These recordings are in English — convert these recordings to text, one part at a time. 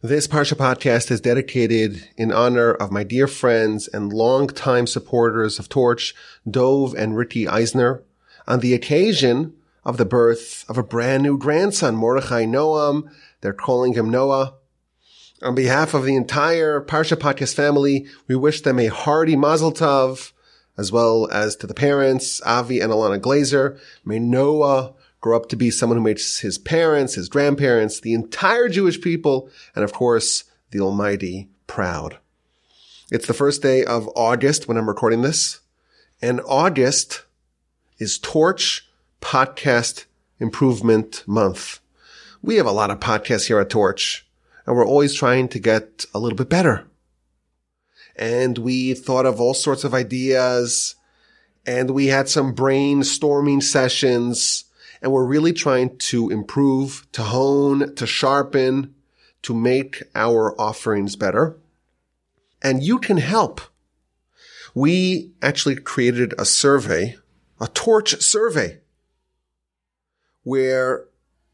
This Parsha podcast is dedicated in honor of my dear friends and longtime supporters of Torch, Dov and Rikki Eisner, on the occasion of the birth of a brand new grandson, Mordechai Noam. They're calling him Noah. On behalf of the entire Parsha podcast family, we wish them a hearty mazel tov, as well as to the parents, Avi and Alana Glazer. May Noah grow up to be someone who makes his parents, his grandparents, the entire Jewish people, and of course, the Almighty proud. It's the first day of August when I'm recording this, and August is Torch Podcast Improvement Month. We have a lot of podcasts here at Torch, and we're always trying to get a little bit better. And we thought of all sorts of ideas, and we had some brainstorming sessions, and we're really trying to improve, to hone, to sharpen, to make our offerings better. And you can help. We actually created a survey, a torch survey, where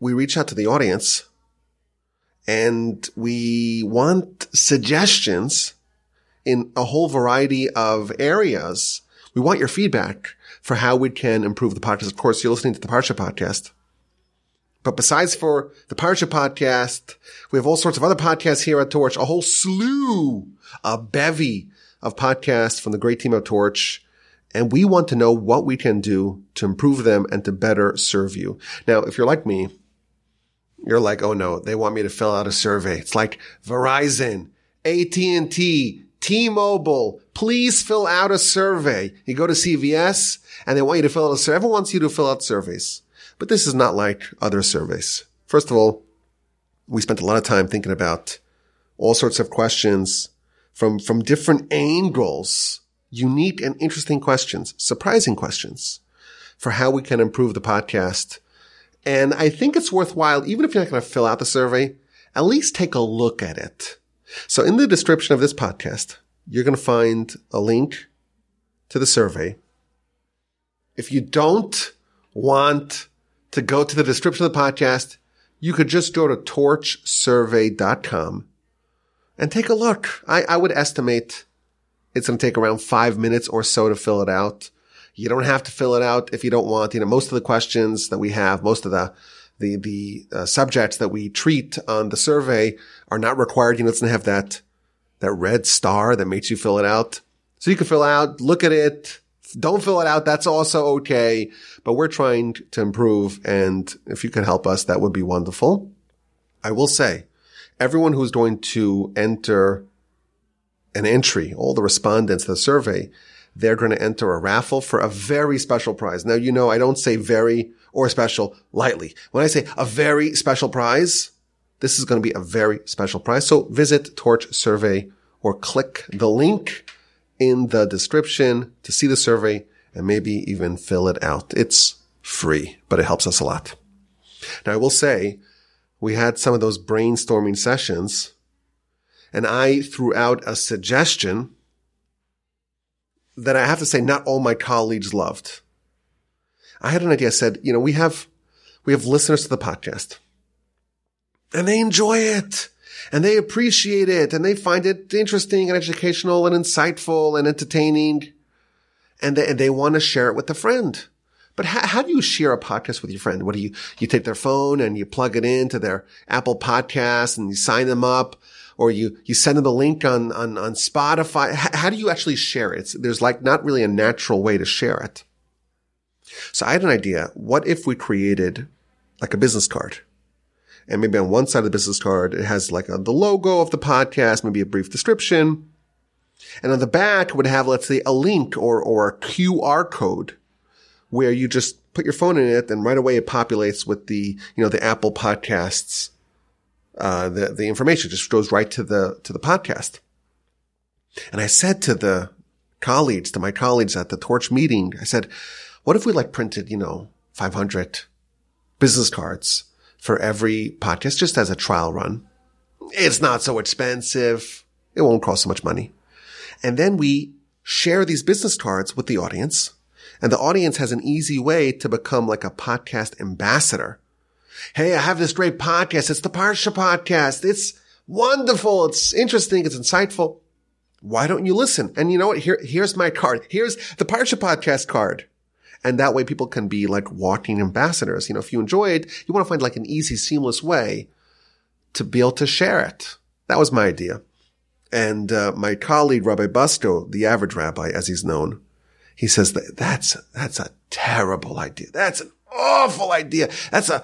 we reach out to the audience and we want suggestions in a whole variety of areas. We want your feedback for how we can improve the podcast. Of course, you're listening to the Parsha podcast. But besides for the Parsha podcast, we have all sorts of other podcasts here at Torch, a whole slew, a bevy of podcasts from the great team at Torch. And we want to know what we can do to improve them and to better serve you. Now, if you're like me, you're like, oh no, they want me to fill out a survey. It's like Verizon, AT&T, T-Mobile, please fill out a survey. You go to CVS and they want you to fill out a survey. Everyone wants you to fill out surveys. But this is not like other surveys. First of all, we spent a lot of time thinking about all sorts of questions from, from different angles, unique and interesting questions, surprising questions for how we can improve the podcast. And I think it's worthwhile, even if you're not going to fill out the survey, at least take a look at it. So in the description of this podcast, you're going to find a link to the survey. If you don't want to go to the description of the podcast, you could just go to torchsurvey.com and take a look. I, I would estimate it's going to take around five minutes or so to fill it out. You don't have to fill it out if you don't want. You know, most of the questions that we have, most of the the the uh, subjects that we treat on the survey are not required. It doesn't have that that red star that makes you fill it out. So you can fill out, look at it. Don't fill it out. That's also okay. But we're trying to improve. And if you could help us, that would be wonderful. I will say everyone who's going to enter an entry, all the respondents the survey, they're going to enter a raffle for a very special prize. Now, you know, I don't say very or special lightly. When I say a very special prize, this is going to be a very special prize. So visit Torch Survey or click the link in the description to see the survey and maybe even fill it out. It's free, but it helps us a lot. Now I will say we had some of those brainstorming sessions and I threw out a suggestion that I have to say not all my colleagues loved. I had an idea. I said, you know, we have, we have listeners to the podcast and they enjoy it and they appreciate it and they find it interesting and educational and insightful and entertaining and they, and they want to share it with a friend. But how, how, do you share a podcast with your friend? What do you, you take their phone and you plug it into their Apple podcast and you sign them up or you, you send them the link on, on, on Spotify. How, how do you actually share it? It's, there's like not really a natural way to share it. So I had an idea. What if we created like a business card? And maybe on one side of the business card, it has like a, the logo of the podcast, maybe a brief description. And on the back would have, let's say, a link or, or a QR code where you just put your phone in it and right away it populates with the, you know, the Apple podcasts, uh, the, the information just goes right to the, to the podcast. And I said to the colleagues, to my colleagues at the torch meeting, I said, what if we like printed, you know, 500 business cards for every podcast just as a trial run? It's not so expensive. It won't cost so much money. And then we share these business cards with the audience and the audience has an easy way to become like a podcast ambassador. Hey, I have this great podcast. It's the Parsha podcast. It's wonderful. It's interesting. It's insightful. Why don't you listen? And you know what? Here, here's my card. Here's the Parsha podcast card. And that way people can be like walking ambassadors. You know, if you enjoy it, you want to find like an easy, seamless way to be able to share it. That was my idea. And uh, my colleague, Rabbi Busto, the average rabbi, as he's known, he says that that's, that's a terrible idea. That's an awful idea. That's a,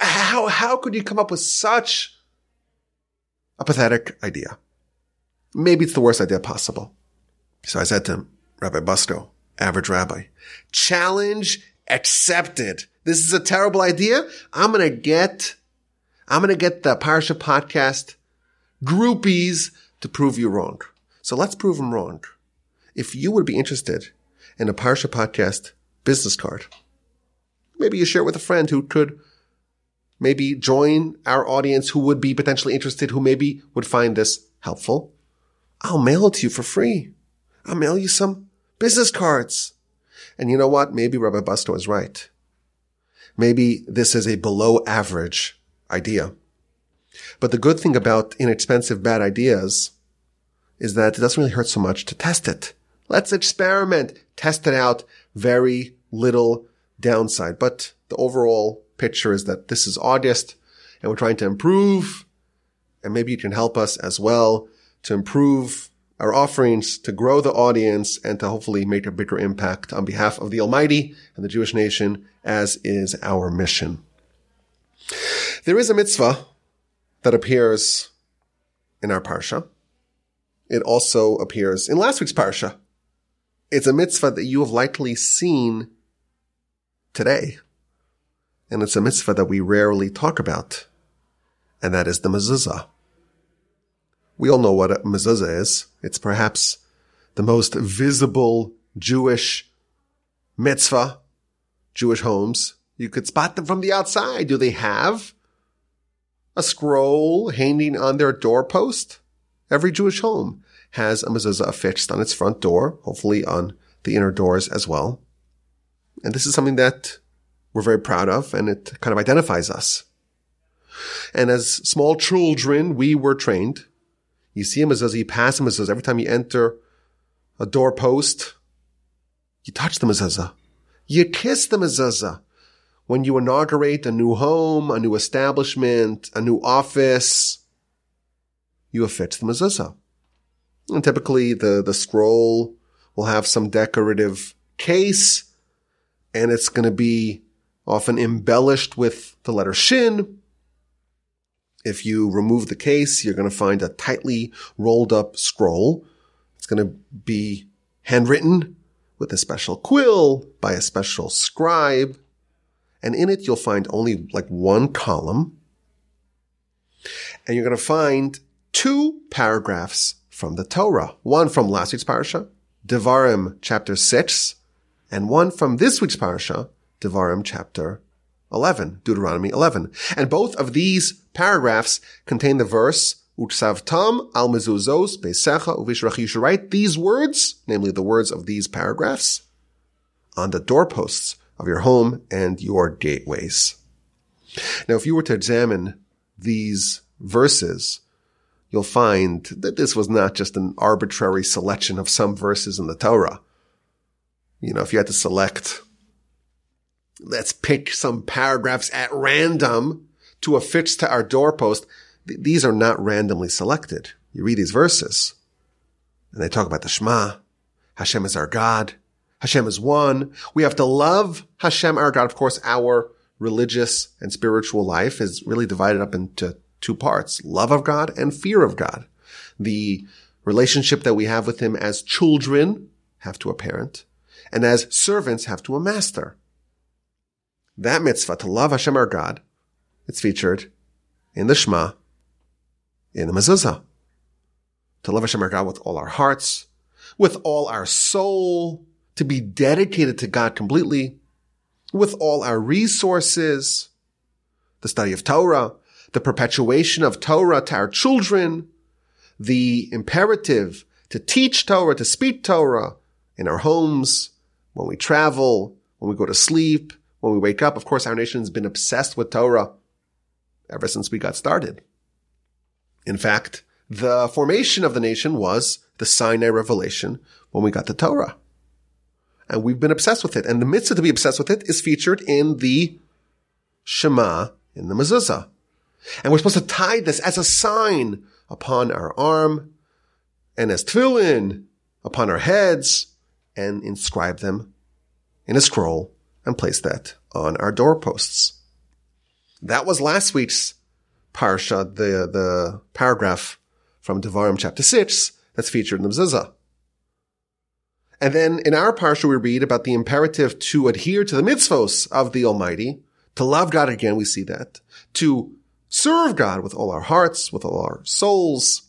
how, how could you come up with such a pathetic idea? Maybe it's the worst idea possible. So I said to him, Rabbi Busto, average rabbi, challenge accepted. This is a terrible idea. I'm going to get, I'm going to get the Parsha podcast groupies to prove you wrong. So let's prove them wrong. If you would be interested in a Parsha podcast business card, maybe you share it with a friend who could maybe join our audience who would be potentially interested, who maybe would find this helpful. I'll mail it to you for free. I'll mail you some business cards. And you know what? Maybe Rabbi Busto is right. Maybe this is a below average idea. But the good thing about inexpensive bad ideas is that it doesn't really hurt so much to test it. Let's experiment, test it out, very little downside. But the overall picture is that this is August and we're trying to improve and maybe you can help us as well to improve our offerings, to grow the audience and to hopefully make a bigger impact on behalf of the Almighty and the Jewish nation as is our mission. There is a mitzvah that appears in our parsha. It also appears in last week's parsha. It's a mitzvah that you have likely seen today. And it's a mitzvah that we rarely talk about. And that is the mezuzah. We all know what a mezuzah is. It's perhaps the most visible Jewish mitzvah, Jewish homes. You could spot them from the outside. Do they have a scroll hanging on their doorpost. Every Jewish home has a mezuzah affixed on its front door, hopefully on the inner doors as well. And this is something that we're very proud of and it kind of identifies us. And as small children, we were trained. You see a mezuzah, you pass a mezuzah. Every time you enter a doorpost, you touch the mezuzah. You kiss the mezuzah when you inaugurate a new home, a new establishment, a new office, you affix the mezuzah. And typically the, the scroll will have some decorative case and it's going to be often embellished with the letter shin. If you remove the case, you're going to find a tightly rolled up scroll. It's going to be handwritten with a special quill by a special scribe and in it you'll find only like one column. And you're going to find two paragraphs from the Torah. One from last week's parasha, Devarim chapter 6, and one from this week's parasha, Devarim chapter 11, Deuteronomy 11. And both of these paragraphs contain the verse, Utsavtam al mezuzos besecha uvishrach. You should write these words, namely the words of these paragraphs, on the doorposts of your home and your gateways. Now, if you were to examine these verses, you'll find that this was not just an arbitrary selection of some verses in the Torah. You know, if you had to select, let's pick some paragraphs at random to affix to our doorpost, th- these are not randomly selected. You read these verses and they talk about the Shema. Hashem is our God. Hashem is one. We have to love Hashem, our God. Of course, our religious and spiritual life is really divided up into two parts, love of God and fear of God. The relationship that we have with him as children have to a parent and as servants have to a master. That mitzvah to love Hashem our God, it's featured in the Shema, in the mezuzah. To love Hashem our God with all our hearts, with all our soul, to be dedicated to God completely with all our resources, the study of Torah, the perpetuation of Torah to our children, the imperative to teach Torah, to speak Torah in our homes, when we travel, when we go to sleep, when we wake up. Of course, our nation has been obsessed with Torah ever since we got started. In fact, the formation of the nation was the Sinai revelation when we got the Torah. And we've been obsessed with it. And the mitzvah to be obsessed with it is featured in the Shema in the mezuzah. And we're supposed to tie this as a sign upon our arm and as tefillin upon our heads and inscribe them in a scroll and place that on our doorposts. That was last week's parsha, the, the paragraph from Devarim chapter 6 that's featured in the mezuzah. And then in our parsha, we read about the imperative to adhere to the mitzvos of the Almighty, to love God again, we see that, to serve God with all our hearts, with all our souls.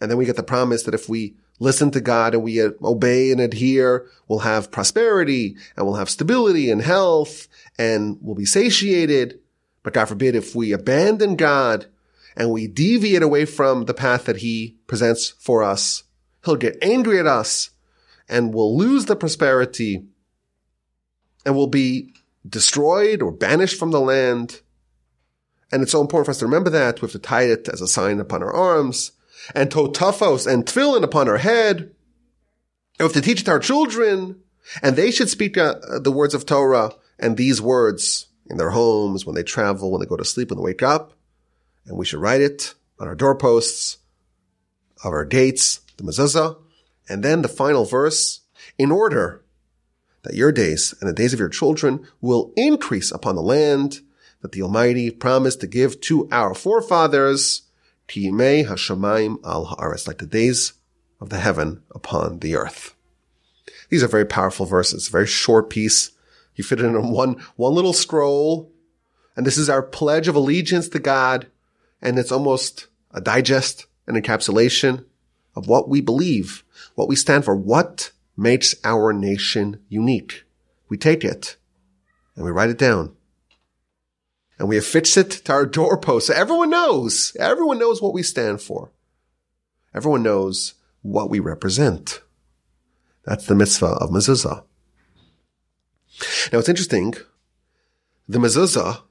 And then we get the promise that if we listen to God and we uh, obey and adhere, we'll have prosperity and we'll have stability and health and we'll be satiated. But God forbid if we abandon God and we deviate away from the path that he presents for us, he'll get angry at us and we'll lose the prosperity and we'll be destroyed or banished from the land. And it's so important for us to remember that. We have to tie it as a sign upon our arms and totafos and tefillin upon our head. And we have to teach it to our children and they should speak uh, the words of Torah and these words in their homes, when they travel, when they go to sleep, when they wake up. And we should write it on our doorposts of our gates, the mezuzah. And then the final verse, in order that your days and the days of your children will increase upon the land that the Almighty promised to give to our forefathers, Kiyimei Hashamayim al Haaretz, like the days of the heaven upon the earth. These are very powerful verses, A very short piece. You fit it in one, one little scroll. And this is our pledge of allegiance to God. And it's almost a digest, an encapsulation of what we believe, what we stand for, what makes our nation unique. We take it and we write it down and we affix it to our doorpost. So everyone knows, everyone knows what we stand for. Everyone knows what we represent. That's the mitzvah of mezuzah. Now it's interesting. The mezuzah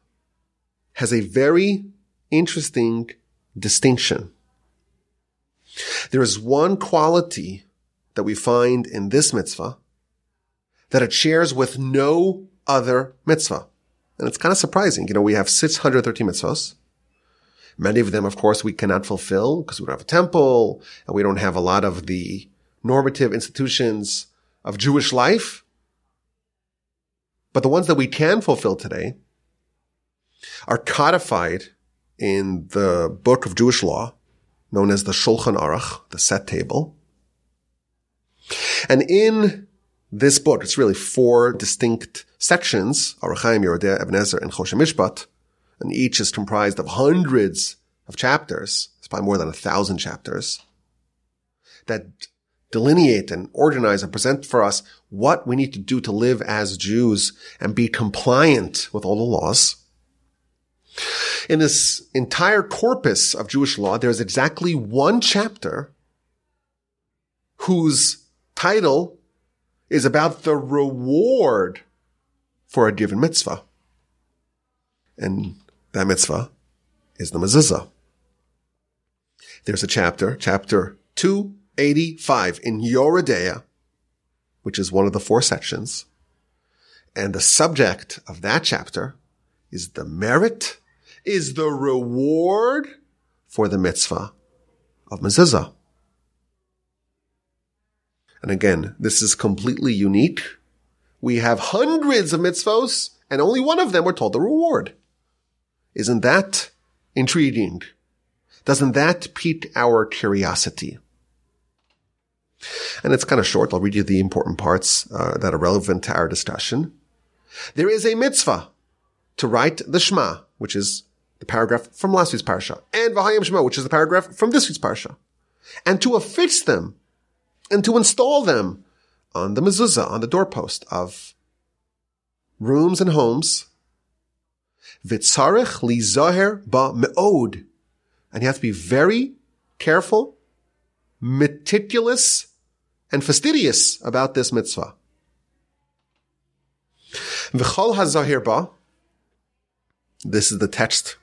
has a very interesting distinction. There is one quality that we find in this mitzvah that it shares with no other mitzvah. And it's kind of surprising. You know, we have 613 mitzvahs. Many of them, of course, we cannot fulfill because we don't have a temple and we don't have a lot of the normative institutions of Jewish life. But the ones that we can fulfill today are codified in the book of Jewish law known as the Shulchan Aruch, the set table. And in this book, it's really four distinct sections, Orach Chaim, Yoreh De'ah, and Choshen Mishpat, and each is comprised of hundreds of chapters. It's probably more than a thousand chapters that delineate and organize and present for us what we need to do to live as Jews and be compliant with all the laws. In this entire corpus of Jewish law, there's exactly one chapter whose title is about the reward for a given mitzvah. And that mitzvah is the mezuzah. There's a chapter, chapter 285 in Yoreh De'ah, which is one of the four sections. And the subject of that chapter is the merit is the reward for the mitzvah of mezuzah. And again, this is completely unique. We have hundreds of mitzvos and only one of them we're told the reward. Isn't that intriguing? Doesn't that pique our curiosity? And it's kind of short. I'll read you the important parts uh, that are relevant to our discussion. There is a mitzvah to write the Shema, which is the paragraph from last week's parsha, and V'hayim Shema, which is the paragraph from this week's parsha, and to affix them and to install them on the mezuzah, on the doorpost of rooms and homes. Vitzarech li zoher ba me'od. And you have to be very careful, meticulous, and fastidious about this mitzvah. V'chol hazahir ba. This is the text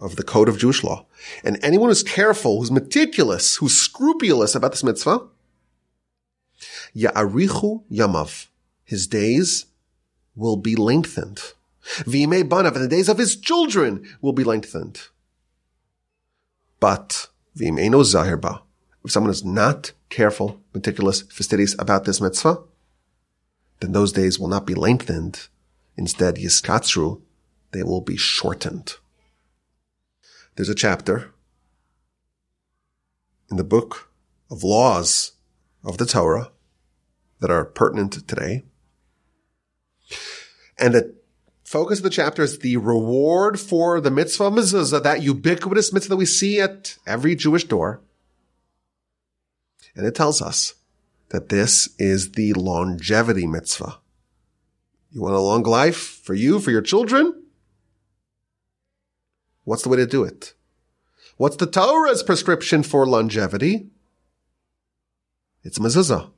of the code of Jewish law. And anyone who's careful, who's meticulous, who's scrupulous about this mitzvah, Ya'arichu yamav. His days will be lengthened. V'imei banav, and the days of his children will be lengthened. But, v'imei zahirba. If someone is not careful, meticulous, fastidious about this mitzvah, then those days will not be lengthened. Instead, yiskatzru, they will be shortened. There's a chapter in the book of laws of the Torah that are pertinent today. And the focus of the chapter is the reward for the mitzvah mezuzah, uh, that ubiquitous mitzvah that we see at every Jewish door. And it tells us that this is the longevity mitzvah. You want a long life for you, for your children? What's the way to do it? What's the Torah's prescription for longevity? It's mezuzah.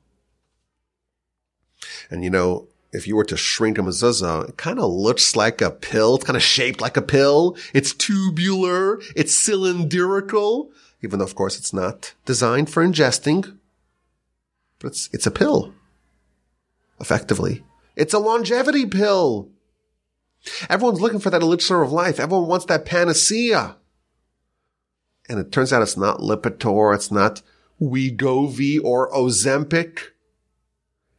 And you know, if you were to shrink a mezuzah, it kind of looks like a pill. It's kind of shaped like a pill. It's tubular. It's cylindrical, even though, of course, it's not designed for ingesting. But it's, it's a pill. Effectively. It's a longevity pill. Everyone's looking for that elixir of life. Everyone wants that panacea. And it turns out it's not Lipitor. It's not Wegovy or Ozempic.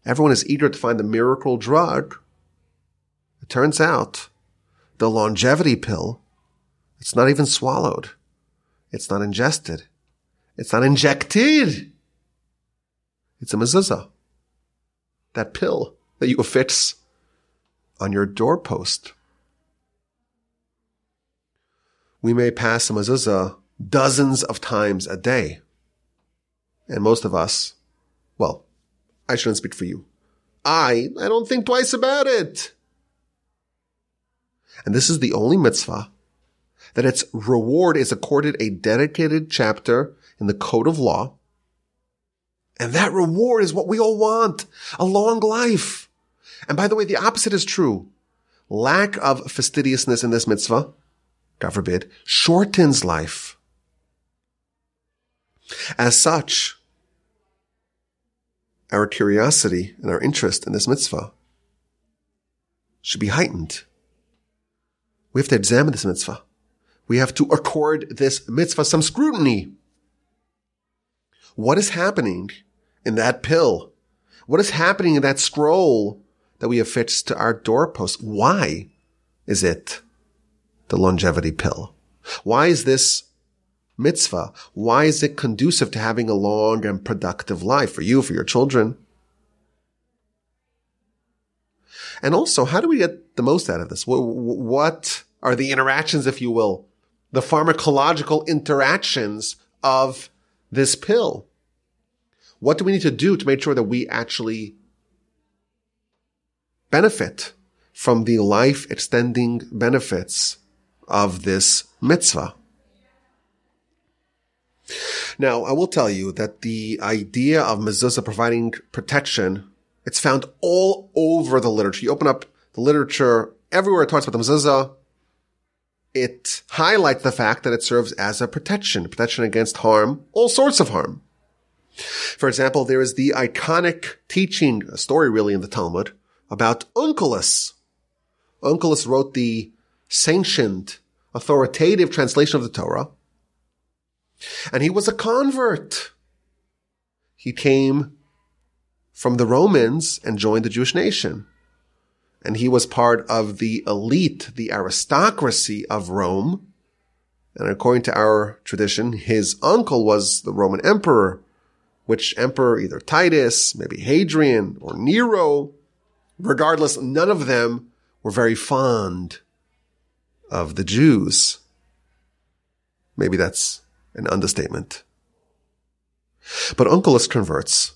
Everyone is eager to find the miracle drug. It turns out the longevity pill, it's not even swallowed. It's not ingested. It's not injected. It's a mezuzah. That pill that you affix on your doorpost. We may pass a mezuzah dozens of times a day. And most of us, well, I shouldn't speak for you. I, I don't think twice about it. And this is the only mitzvah that its reward is accorded a dedicated chapter in the code of law. And that reward is what we all want. A long life. And by the way, the opposite is true. Lack of fastidiousness in this mitzvah, God forbid, shortens life. As such, our curiosity and our interest in this mitzvah should be heightened. We have to examine this mitzvah. We have to accord this mitzvah some scrutiny. What is happening in that pill? What is happening in that scroll that we fixed to our doorpost? Why is it the longevity pill? Why is this mitzvah? Why is it conducive to having a long and productive life for you, for your children? And also, how do we get the most out of this? What are the interactions, if you will, the pharmacological interactions of this pill? What do we need to do to make sure that we actually benefit from the life extending benefits of this mitzvah? Now, I will tell you that the idea of mezuzah providing protection, it's found all over the literature. You open up the literature everywhere it talks about the mezuzah. It highlights the fact that it serves as a protection, protection against harm, all sorts of harm. For example, there is the iconic teaching, a story really in the Talmud, about Onkelos. Onkelos wrote the sanctioned, authoritative translation of the Torah. And he was a convert. He came from the Romans and joined the Jewish nation. And he was part of the elite, the aristocracy of Rome. And according to our tradition, his uncle was the Roman emperor, which emperor, either Titus, maybe Hadrian, or Nero, regardless, none of them were very fond of the Jews. Maybe that's an understatement. But Onkelos converts,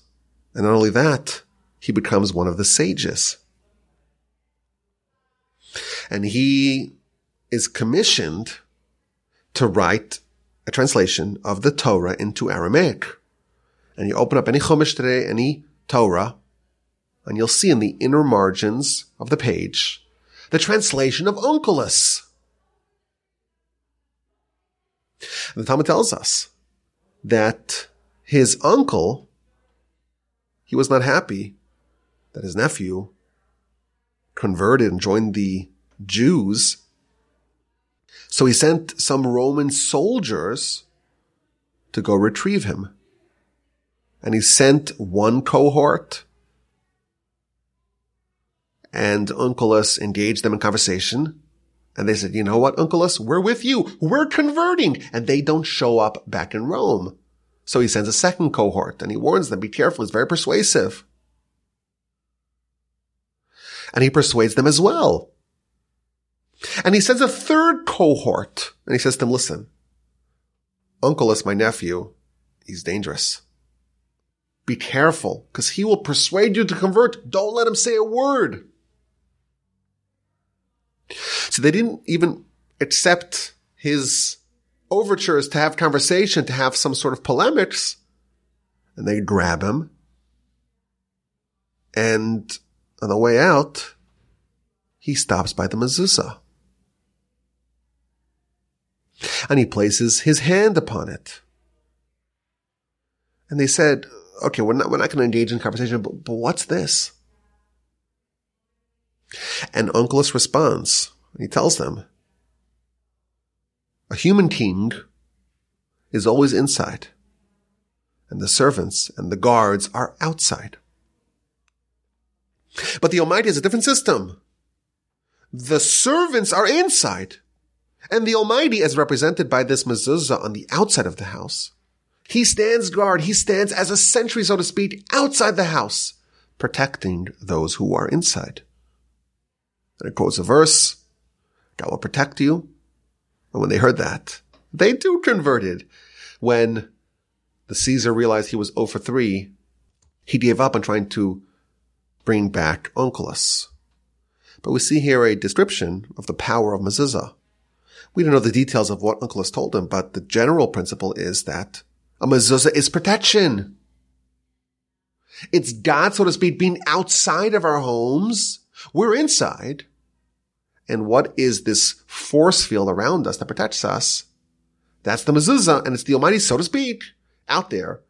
and not only that, he becomes one of the sages. And he is commissioned to write a translation of the Torah into Aramaic. And you open up any Chumash today, any Torah, and you'll see in the inner margins of the page the translation of Onkelos. And the Talmud tells us that his uncle, he was not happy that his nephew converted and joined the Jews. So he sent some Roman soldiers to go retrieve him. And he sent one cohort and Onkelos engaged them in conversation. And they said, you know what, Onkelos, we're with you. We're converting. And they don't show up back in Rome. So he sends a second cohort and he warns them, be careful. It's very persuasive. And he persuades them as well. And he sends a third cohort and he says to them, listen, Onkelos, my nephew, he's dangerous. Be careful because he will persuade you to convert. Don't let him say a word. So they didn't even accept his overtures to have conversation, to have some sort of polemics. And they grab him. And on the way out, he stops by the mezuzah. And he places his hand upon it. And they said, okay, we're not, we're not going to engage in conversation, but, but what's this? And Onkelos responds. He tells them, a human king is always inside, and the servants and the guards are outside. But the Almighty has a different system. The servants are inside, and the Almighty, as represented by this mezuzah on the outside of the house, he stands guard, he stands as a sentry, so to speak, outside the house, protecting those who are inside. And it quotes a verse, God will protect you. And when they heard that, they too converted. When the Caesar realized he was 0 for 3, he gave up on trying to bring back Onkelos. But we see here a description of the power of mezuzah. We don't know the details of what Onkelos told him, but the general principle is that a mezuzah is protection. It's God, so to speak, being outside of our homes. We're inside. And what is this force field around us that protects us? That's the mezuzah, and it's the Almighty, so to speak, out there,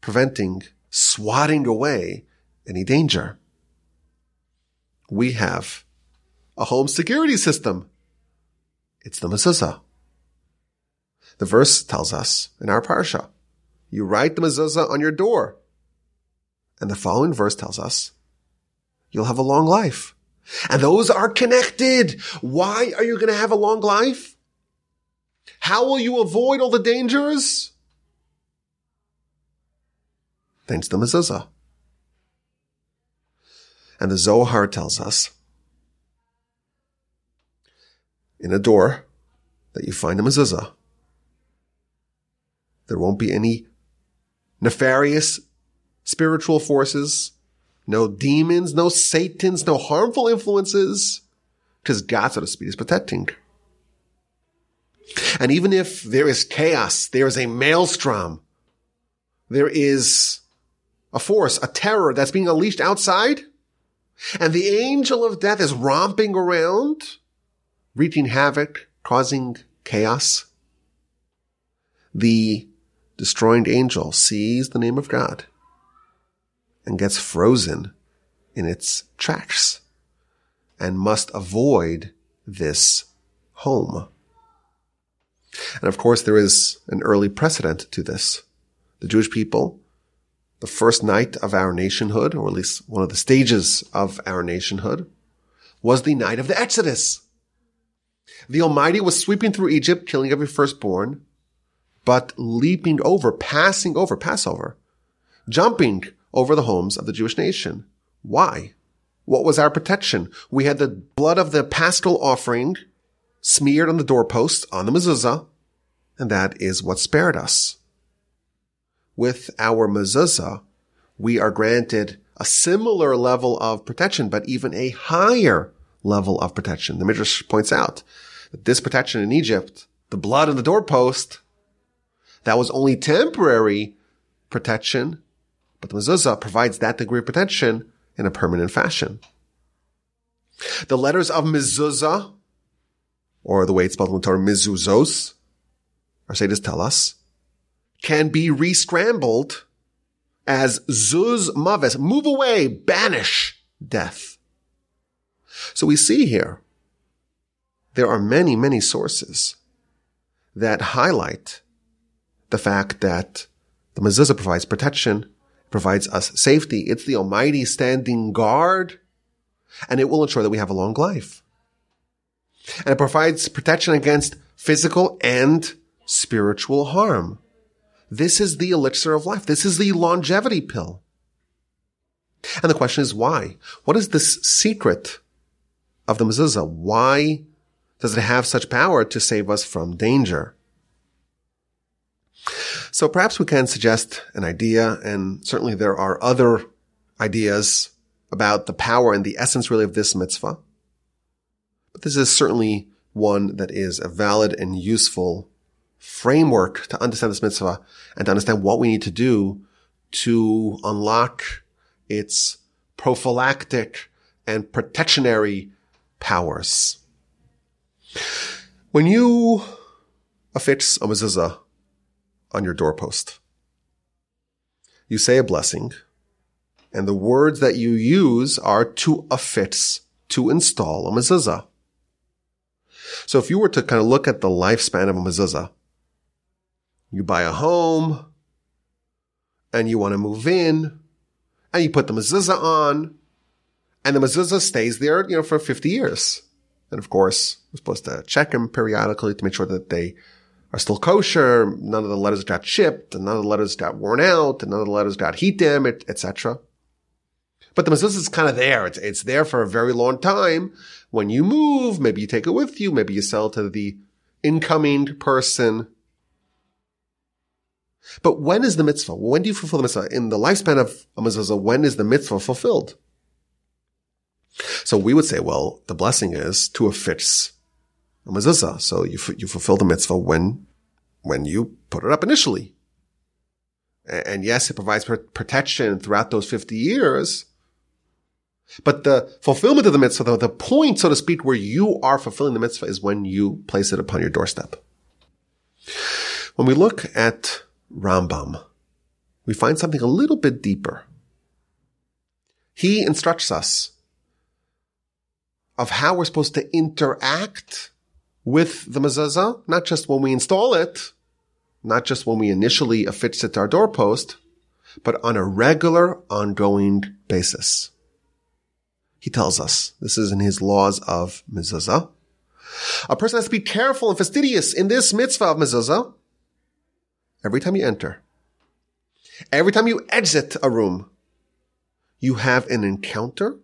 preventing, swatting away any danger. We have a home security system. It's the mezuzah. The verse tells us in our parsha, you write the mezuzah on your door. And the following verse tells us, you'll have a long life. And those are connected. Why are you going to have a long life? How will you avoid all the dangers? Thanks to mezuzah. And the Zohar tells us in a door that you find a mezuzah, there won't be any nefarious spiritual forces no demons, no satans, no harmful influences, because God, so to speak, is protecting. And even if there is chaos, there is a maelstrom, there is a force, a terror that's being unleashed outside, and the angel of death is romping around, wreaking havoc, causing chaos, the destroying angel sees the name of God and gets frozen in its tracks and must avoid this home. And of course, there is an early precedent to this. The Jewish people, the first night of our nationhood, or at least one of the stages of our nationhood, was the night of the Exodus. The Almighty was sweeping through Egypt, killing every firstborn, but leaping over, passing over, Passover, jumping over the homes of the Jewish nation. Why? What was our protection? We had the blood of the paschal offering smeared on the doorpost on the mezuzah, and that is what spared us. With our mezuzah, we are granted a similar level of protection, but even a higher level of protection. The Midrash points out that this protection in Egypt, the blood on the doorpost, that was only temporary protection but the mezuzah provides that degree of protection in a permanent fashion. The letters of mezuzah, or the way it's spelled in the Torah, mezuzos, our sages tell us, can be re-scrambled as zuz maves, move away, banish death. So we see here, there are many, many sources that highlight the fact that the mezuzah provides protection, provides us safety. It's the Almighty standing guard, and it will ensure that we have a long life. And it provides protection against physical and spiritual harm. This is the elixir of life. This is the longevity pill. And the question is why? What is this secret of the mezuzah? Why does it have such power to save us from danger? So perhaps we can suggest an idea, and certainly there are other ideas about the power and the essence really of this mitzvah. But this is certainly one that is a valid and useful framework to understand this mitzvah and to understand what we need to do to unlock its prophylactic and protectionary powers. When you affix a mezuzah on your doorpost, you say a blessing, and the words that you use are to affix, to install a mezuzah. So if you were to kind of look at the lifespan of a mezuzah, you buy a home and you want to move in and you put the mezuzah on and the mezuzah stays there, you know, for 50 years. And of course, we're supposed to check them periodically to make sure that they are still kosher. None of the letters got chipped and none of the letters got worn out and none of the letters got heat damage, etc. But the mezuzah is kind of there. It's, it's there for a very long time. When you move, maybe you take it with you. Maybe you sell to the incoming person. But when is the mitzvah? When do you fulfill the mitzvah? In the lifespan of a mezuzah, when is the mitzvah fulfilled? So we would say, well, the blessing is to affix a mezuzah. So you, you fulfill the mitzvah when, when you put it up initially. And yes, it provides protection throughout those 50 years. But the fulfillment of the mitzvah, though, the point, so to speak, where you are fulfilling the mitzvah is when you place it upon your doorstep. When we look at Rambam, we find something a little bit deeper. He instructs us of how we're supposed to interact with the mezuzah, not just when we install it, not just when we initially affix it to our doorpost, but on a regular, ongoing basis. He tells us, this is in his laws of mezuzah. A person has to be careful and fastidious in this mitzvah of mezuzah every time you enter. Every time you exit a room, you have an encounter.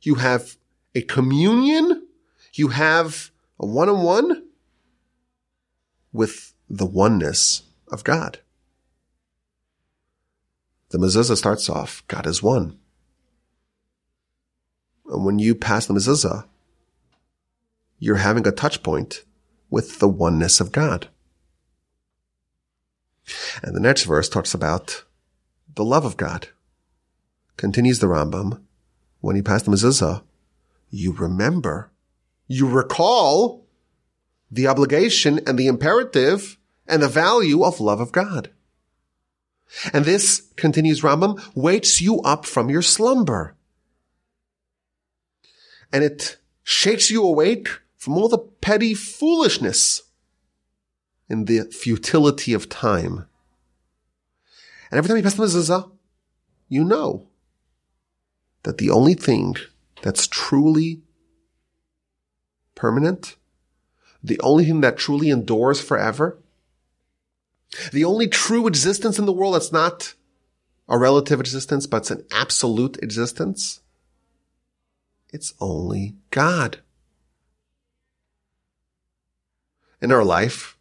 You have a communion. You have a one-on-one with the oneness of God. The mezuzah starts off, God is one And when you pass the mezuzah, you're having a touch point with the oneness of God. And the next verse talks about the love of God. Continues the Rambam, when you pass the mezuzah, you remember, you recall the obligation and the imperative and the value of love of God. And this, continues Rambam, wakes you up from your slumber and it shakes you awake from all the petty foolishness in the futility of time. And every time you pass the mezuzah, you know that the only thing that's truly permanent, the only thing that truly endures forever, the only true existence in the world that's not a relative existence, but it's an absolute existence, it's only God. In our life,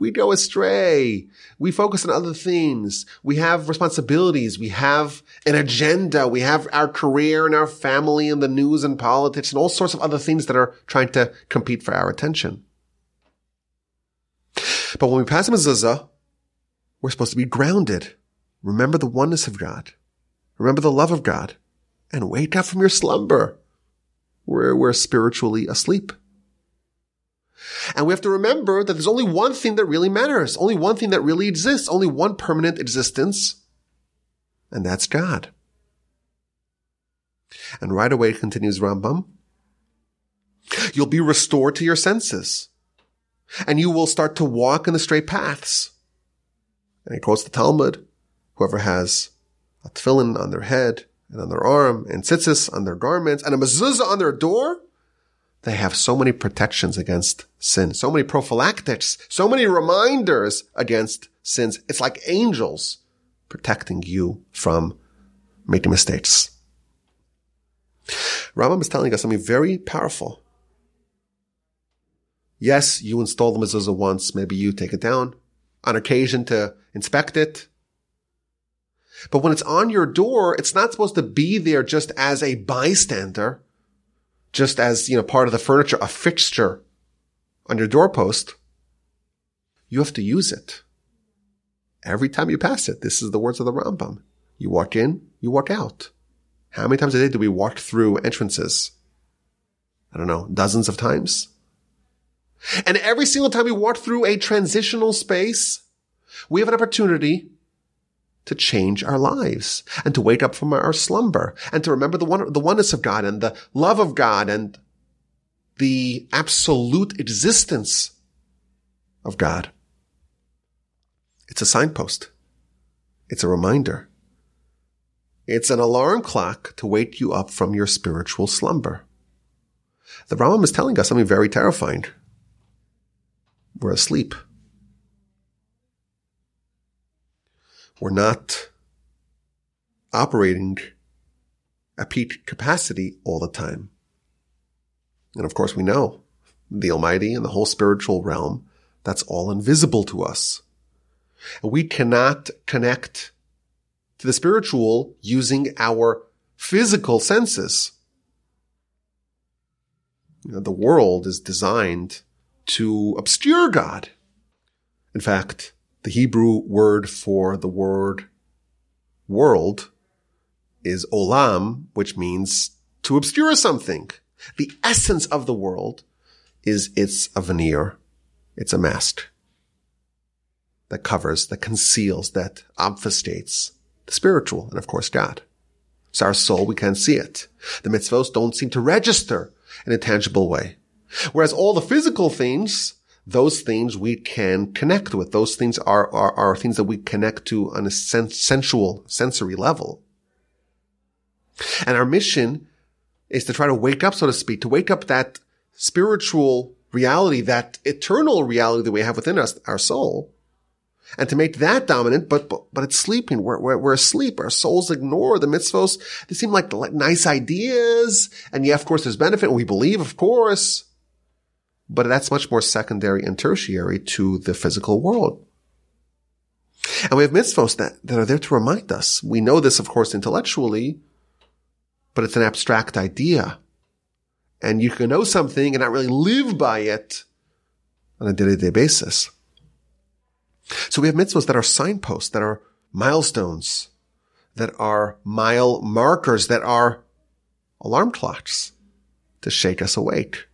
we go astray. We focus on other things. We have responsibilities. We have an agenda. We have our career and our family and the news and politics and all sorts of other things that are trying to compete for our attention. But when we pass a mezuzah, we're supposed to be grounded. Remember the oneness of God. Remember the love of God and wake up from your slumber we're, we're spiritually asleep. And we have to remember that there's only one thing that really matters, only one thing that really exists, only one permanent existence, and that's God. And right away continues Rambam, you'll be restored to your senses, and you will start to walk in the straight paths. And he quotes the Talmud, whoever has a tefillin on their head and on their arm and tzitzis on their garments and a mezuzah on their door, they have so many protections against sin, so many prophylactics, so many reminders against sins. It's like angels protecting you from making mistakes. Rambam is telling us something very powerful. Yes, you install the mezuzah once, maybe you take it down on occasion to inspect it. But when it's on your door, it's not supposed to be there just as a bystander just as, you know, part of the furniture, a fixture on your doorpost, you have to use it. Every time you pass it, this is the words of the Rambam. You walk in, you walk out. How many times a day do we walk through entrances? I don't know, dozens of times. And every single time we walk through a transitional space, we have an opportunity to change our lives and to wake up from our slumber and to remember the one, the oneness of God and the love of God and the absolute existence of God. It's a signpost. It's a reminder. It's an alarm clock to wake you up from your spiritual slumber. The Rambam is telling us something very terrifying. We're asleep. We're not operating at peak capacity all the time. And of course we know the Almighty and the whole spiritual realm, that's all invisible to us. And we cannot connect to the spiritual using our physical senses. You know, the world is designed to obscure God. In fact, the Hebrew word for the word world is olam, which means to obscure something. The essence of the world is it's a veneer. It's a mask that covers, that conceals, that obfuscates the spiritual and of course God. It's our soul. We can't see it. The mitzvos don't seem to register in a tangible way. Whereas all the physical things those things we can connect with. Those things are, are, are things that we connect to on a sen- sensual, sensory level. And our mission is to try to wake up, so to speak, to wake up that spiritual reality, that eternal reality that we have within us, our soul, and to make that dominant, but, but, but it's sleeping. We're, we're, we're, asleep. Our souls ignore the mitzvos. They seem like, nice ideas. And yeah, of course, there's benefit. We believe, of course but that's much more secondary and tertiary to the physical world. And we have mitzvos that, that are there to remind us. We know this, of course, intellectually, but it's an abstract idea. And you can know something and not really live by it on a day-to-day basis. So we have mitzvos that are signposts, that are milestones, that are mile markers, that are alarm clocks to shake us awake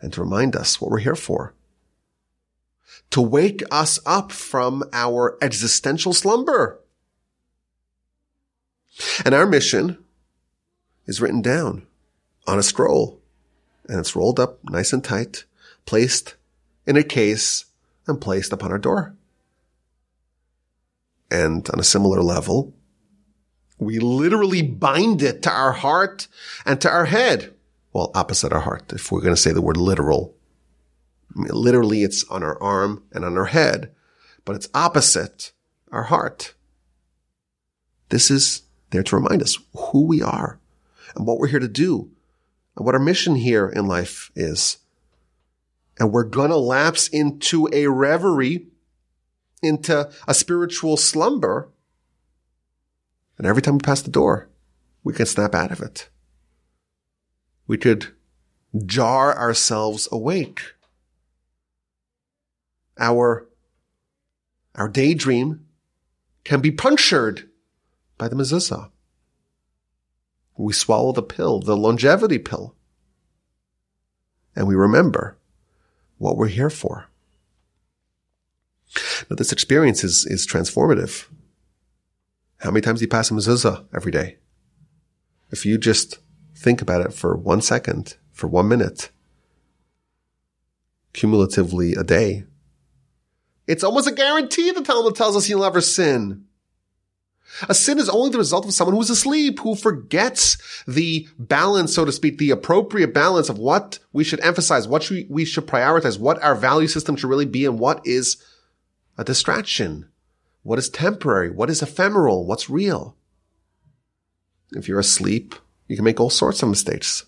and to remind us what we're here for. To wake us up from our existential slumber. And our mission is written down on a scroll and it's rolled up nice and tight, placed in a case and placed upon our door. And on a similar level, we literally bind it to our heart and to our head well, opposite our heart, if we're going to say the word literal. Literally, it's on our arm and on our head, but it's opposite our heart. This is there to remind us who we are and what we're here to do and what our mission here in life is. And we're going to lapse into a reverie, into a spiritual slumber. And every time we pass the door, we can snap out of it we could jar ourselves awake. Our, our daydream can be punctured by the mezuzah. We swallow the pill, the longevity pill. And we remember what we're here for. Now, this experience is, is transformative. How many times do you pass a mezuzah every day? If you just think about it for one second, for one minute, cumulatively a day, it's almost a guarantee the Talmud tells us you'll never sin. A sin is only the result of someone who's asleep, who forgets the balance, so to speak, the appropriate balance of what we should emphasize, what we should prioritize, what our value system should really be, and what is a distraction, what is temporary, what is ephemeral, what's real. If you're asleep, you can make all sorts of mistakes.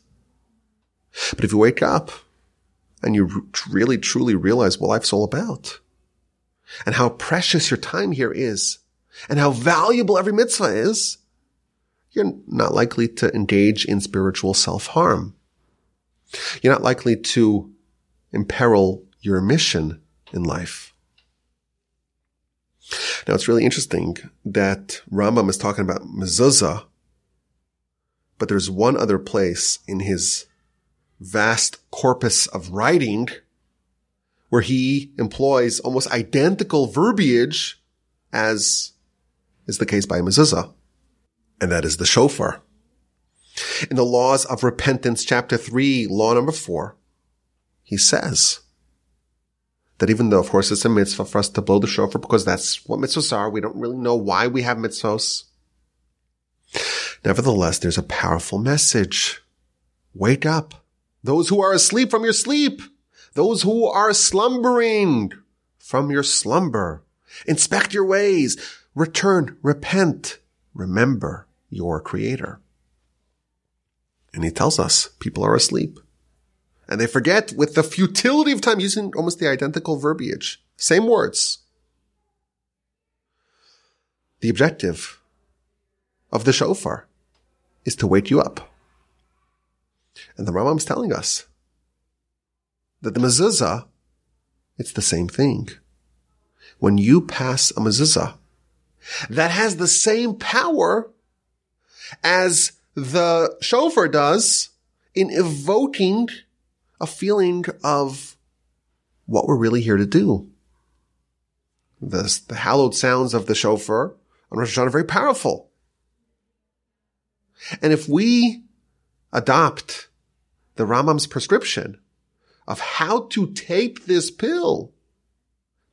But if you wake up and you really truly realize what life's all about and how precious your time here is, and how valuable every mitzvah is, you're not likely to engage in spiritual self-harm. You're not likely to imperil your mission in life. Now it's really interesting that Rambam is talking about mezuzah, but there's one other place in his vast corpus of writing where he employs almost identical verbiage as is the case by mezuzah, and that is the shofar. In the laws of repentance, chapter three, law number four, he says that even though, of course, it's a mitzvah for us to blow the shofar because that's what mitzvahs are, we don't really know why we have mitzvahs. Nevertheless, there's a powerful message. Wake up. Those who are asleep from your sleep. Those who are slumbering from your slumber. Inspect your ways. Return, repent, remember your creator. And he tells us people are asleep. And they forget with the futility of time using almost the identical verbiage. Same words. The objective of the shofar is to wake you up. And the Rambam's telling us that the mezuzah, it's the same thing. When you pass a mezuzah, that has the same power as the shofar does in evoking a feeling of what we're really here to do. The, the hallowed sounds of the shofar on Rosh Hashanah are very powerful. And if we adopt the Rambam's prescription of how to take this pill,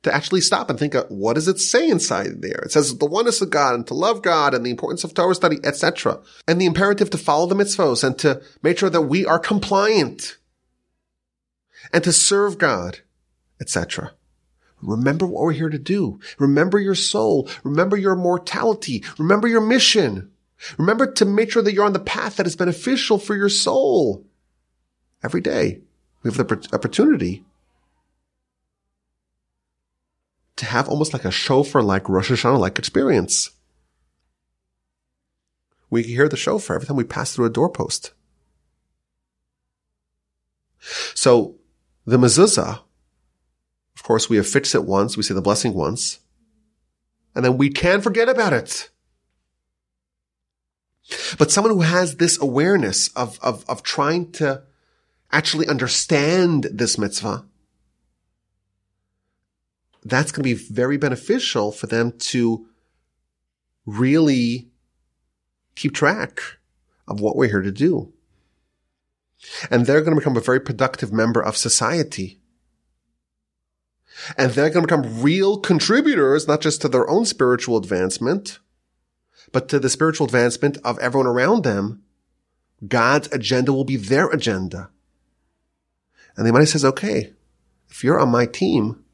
to actually stop and think of what does it say inside there? It says the oneness of God and to love God and the importance of Torah study, etc. And the imperative to follow the mitzvos and to make sure that we are compliant and to serve God, etc. Remember what we're here to do. Remember your soul. Remember your mortality. Remember your mission. Remember to make sure that you're on the path that is beneficial for your soul. Every day, we have the opportunity to have almost like a shofar like Rosh Hashanah like experience. We hear the shofar every time we pass through a doorpost. So the mezuzah, of course, we affix it once, we say the blessing once, and then we can forget about it. But someone who has this awareness of, of, of trying to actually understand this mitzvah that's going to be very beneficial for them to really keep track of what we're here to do. And they're going to become a very productive member of society. And they're going to become real contributors, not just to their own spiritual advancement, but to the spiritual advancement of everyone around them. God's agenda will be their agenda. And the money says, okay, if you're on my team,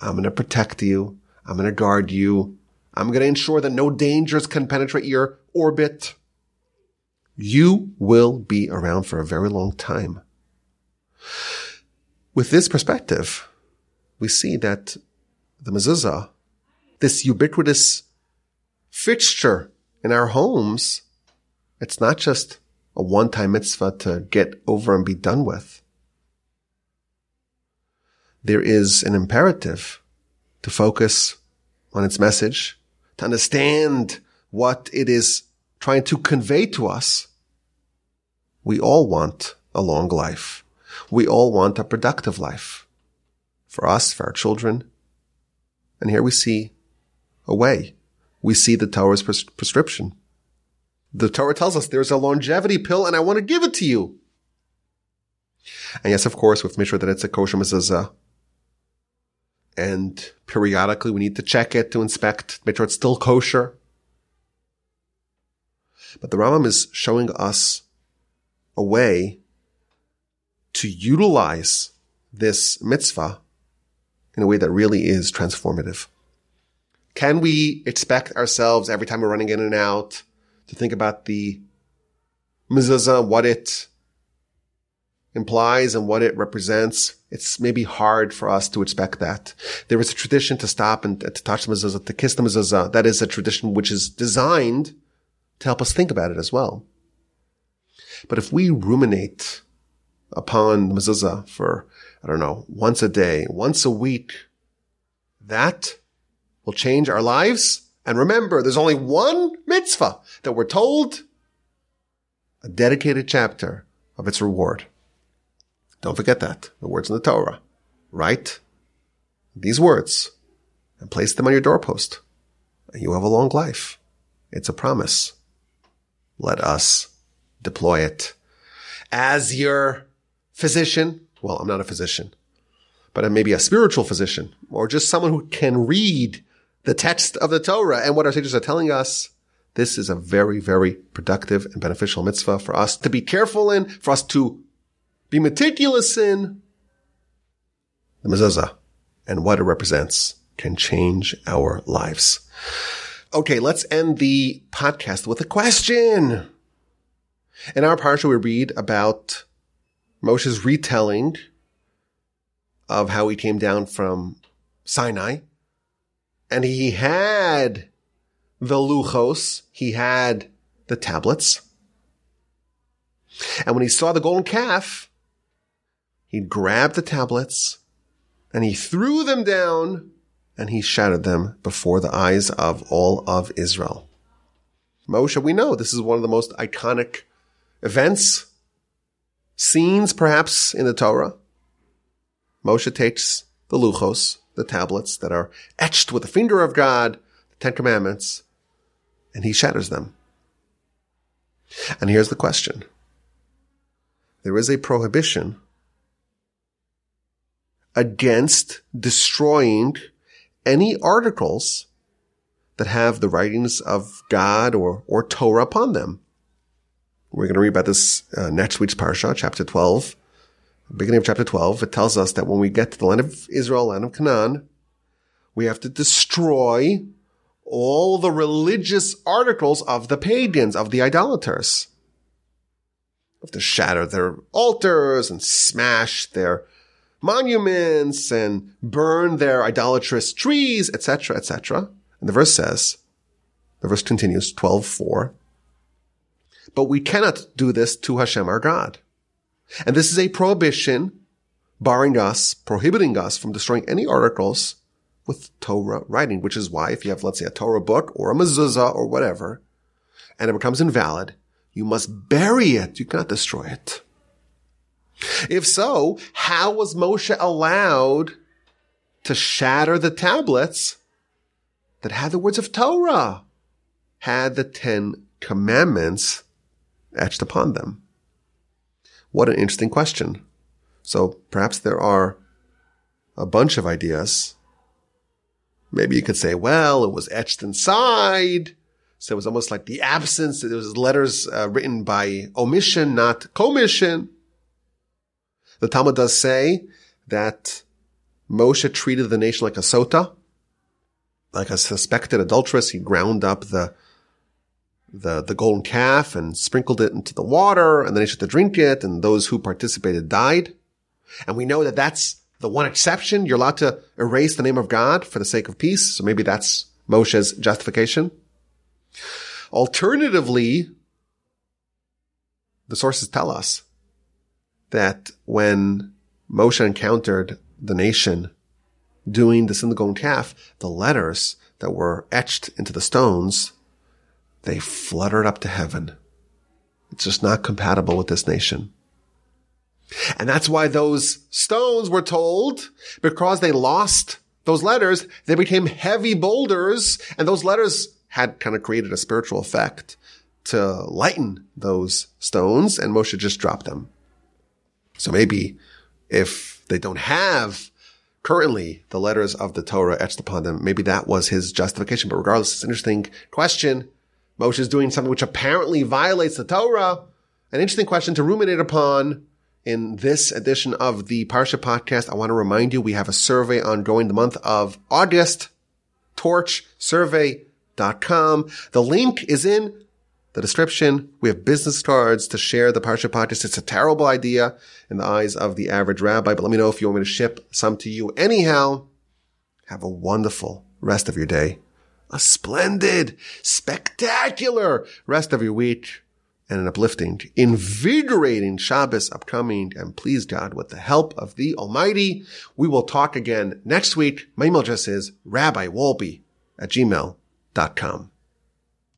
I'm going to protect you. I'm going to guard you. I'm going to ensure that no dangers can penetrate your orbit. You will be around for a very long time. With this perspective, we see that the mezuzah, this ubiquitous fixture in our homes, it's not just a one-time mitzvah to get over and be done with there is an imperative to focus on its message, to understand what it is trying to convey to us. We all want a long life. We all want a productive life. for us, for our children. And here we see a way. We see the Torah's pres- prescription. The Torah tells us there's a longevity pill and I want to give it to you. And yes, of course, we've with Mishra that it's a kosher mezuzah. And periodically we need to check it to inspect, make sure it's still kosher. But the Rambam is showing us a way to utilize this mitzvah in a way that really is transformative. Can we expect ourselves every time we're running in and out to think about the mezuzah, what it implies and what it represents? It's maybe hard for us to expect that. There is a tradition to stop and to touch the mezuzah, to kiss the mezuzah. That is a tradition which is designed to help us think about it as well. But if we ruminate upon the mezuzah for, I don't know, once a day, once a week, that will change our lives. And remember, there's only one mitzvah that we're told a dedicated chapter of its reward. Don't forget that. The words in the Torah. Write these words and place them on your doorpost. And you have a long life. It's a promise. Let us deploy it. As your physician, well, I'm not a physician, but I'm maybe a spiritual physician or just someone who can read the text of the Torah and what our sages are telling us. This is a very, very productive and beneficial mitzvah for us to be careful in, for us to be meticulous in. The mezuzah and what it represents can change our lives. Okay, let's end the podcast with a question. In our parsha, we read about Moshe's retelling of how he came down from Sinai and he had the luchos, he had the tablets. And when he saw the golden calf, he grabbed the tablets and he threw them down and he shattered them before the eyes of all of Israel. Moshe, we know this is one of the most iconic events, scenes perhaps in the Torah. Moshe takes the luchos, the tablets that are etched with the finger of God, the Ten Commandments, and he shatters them. And here's the question. There is a prohibition against destroying any articles that have the writings of God or, or Torah upon them. We're going to read about this uh, next week's parsha, chapter 12, beginning of chapter 12, it tells us that when we get to the land of Israel, land of Canaan, we have to destroy all the religious articles of the pagans, of the idolaters. We have to shatter their altars and smash their monuments and burn their idolatrous trees, etc., etc. And the verse says, the verse continues, 12.4, but we cannot do this to Hashem our God. And this is a prohibition barring us, prohibiting us from destroying any articles with Torah writing, which is why if you have, let's say, a Torah book or a mezuzah or whatever, and it becomes invalid, you must bury it. You cannot destroy it. If so, how was Moshe allowed to shatter the tablets that had the words of Torah, had the Ten Commandments etched upon them? What an interesting question. So perhaps there are a bunch of ideas. Maybe you could say, well, it was etched inside. So it was almost like the absence. It was letters uh, written by omission, not commission. The Talmud does say that Moshe treated the nation like a sota, like a suspected adulteress. He ground up the the, the golden calf and sprinkled it into the water and then they should to drink it and those who participated died. And we know that that's the one exception. You're allowed to erase the name of God for the sake of peace. So maybe that's Moshe's justification. Alternatively, the sources tell us that when Moshe encountered the nation doing the golden calf, the letters that were etched into the stones they fluttered up to heaven. It's just not compatible with this nation. And that's why those stones were told, because they lost those letters, they became heavy boulders, and those letters had kind of created a spiritual effect to lighten those stones, and Moshe just dropped them. So maybe if they don't have currently the letters of the Torah etched upon them, maybe that was his justification. But regardless, it's an interesting question. Moshe is doing something which apparently violates the Torah. An interesting question to ruminate upon in this edition of the Parsha podcast. I want to remind you we have a survey ongoing the month of August. Torchsurvey.com. The link is in the description. We have business cards to share the Parsha podcast. It's a terrible idea in the eyes of the average rabbi, but let me know if you want me to ship some to you. Anyhow, have a wonderful rest of your day. A splendid, spectacular rest of your week and an uplifting, invigorating Shabbos upcoming. And please God, with the help of the Almighty, we will talk again next week. My email address is rabbiwolbe at gmail.com.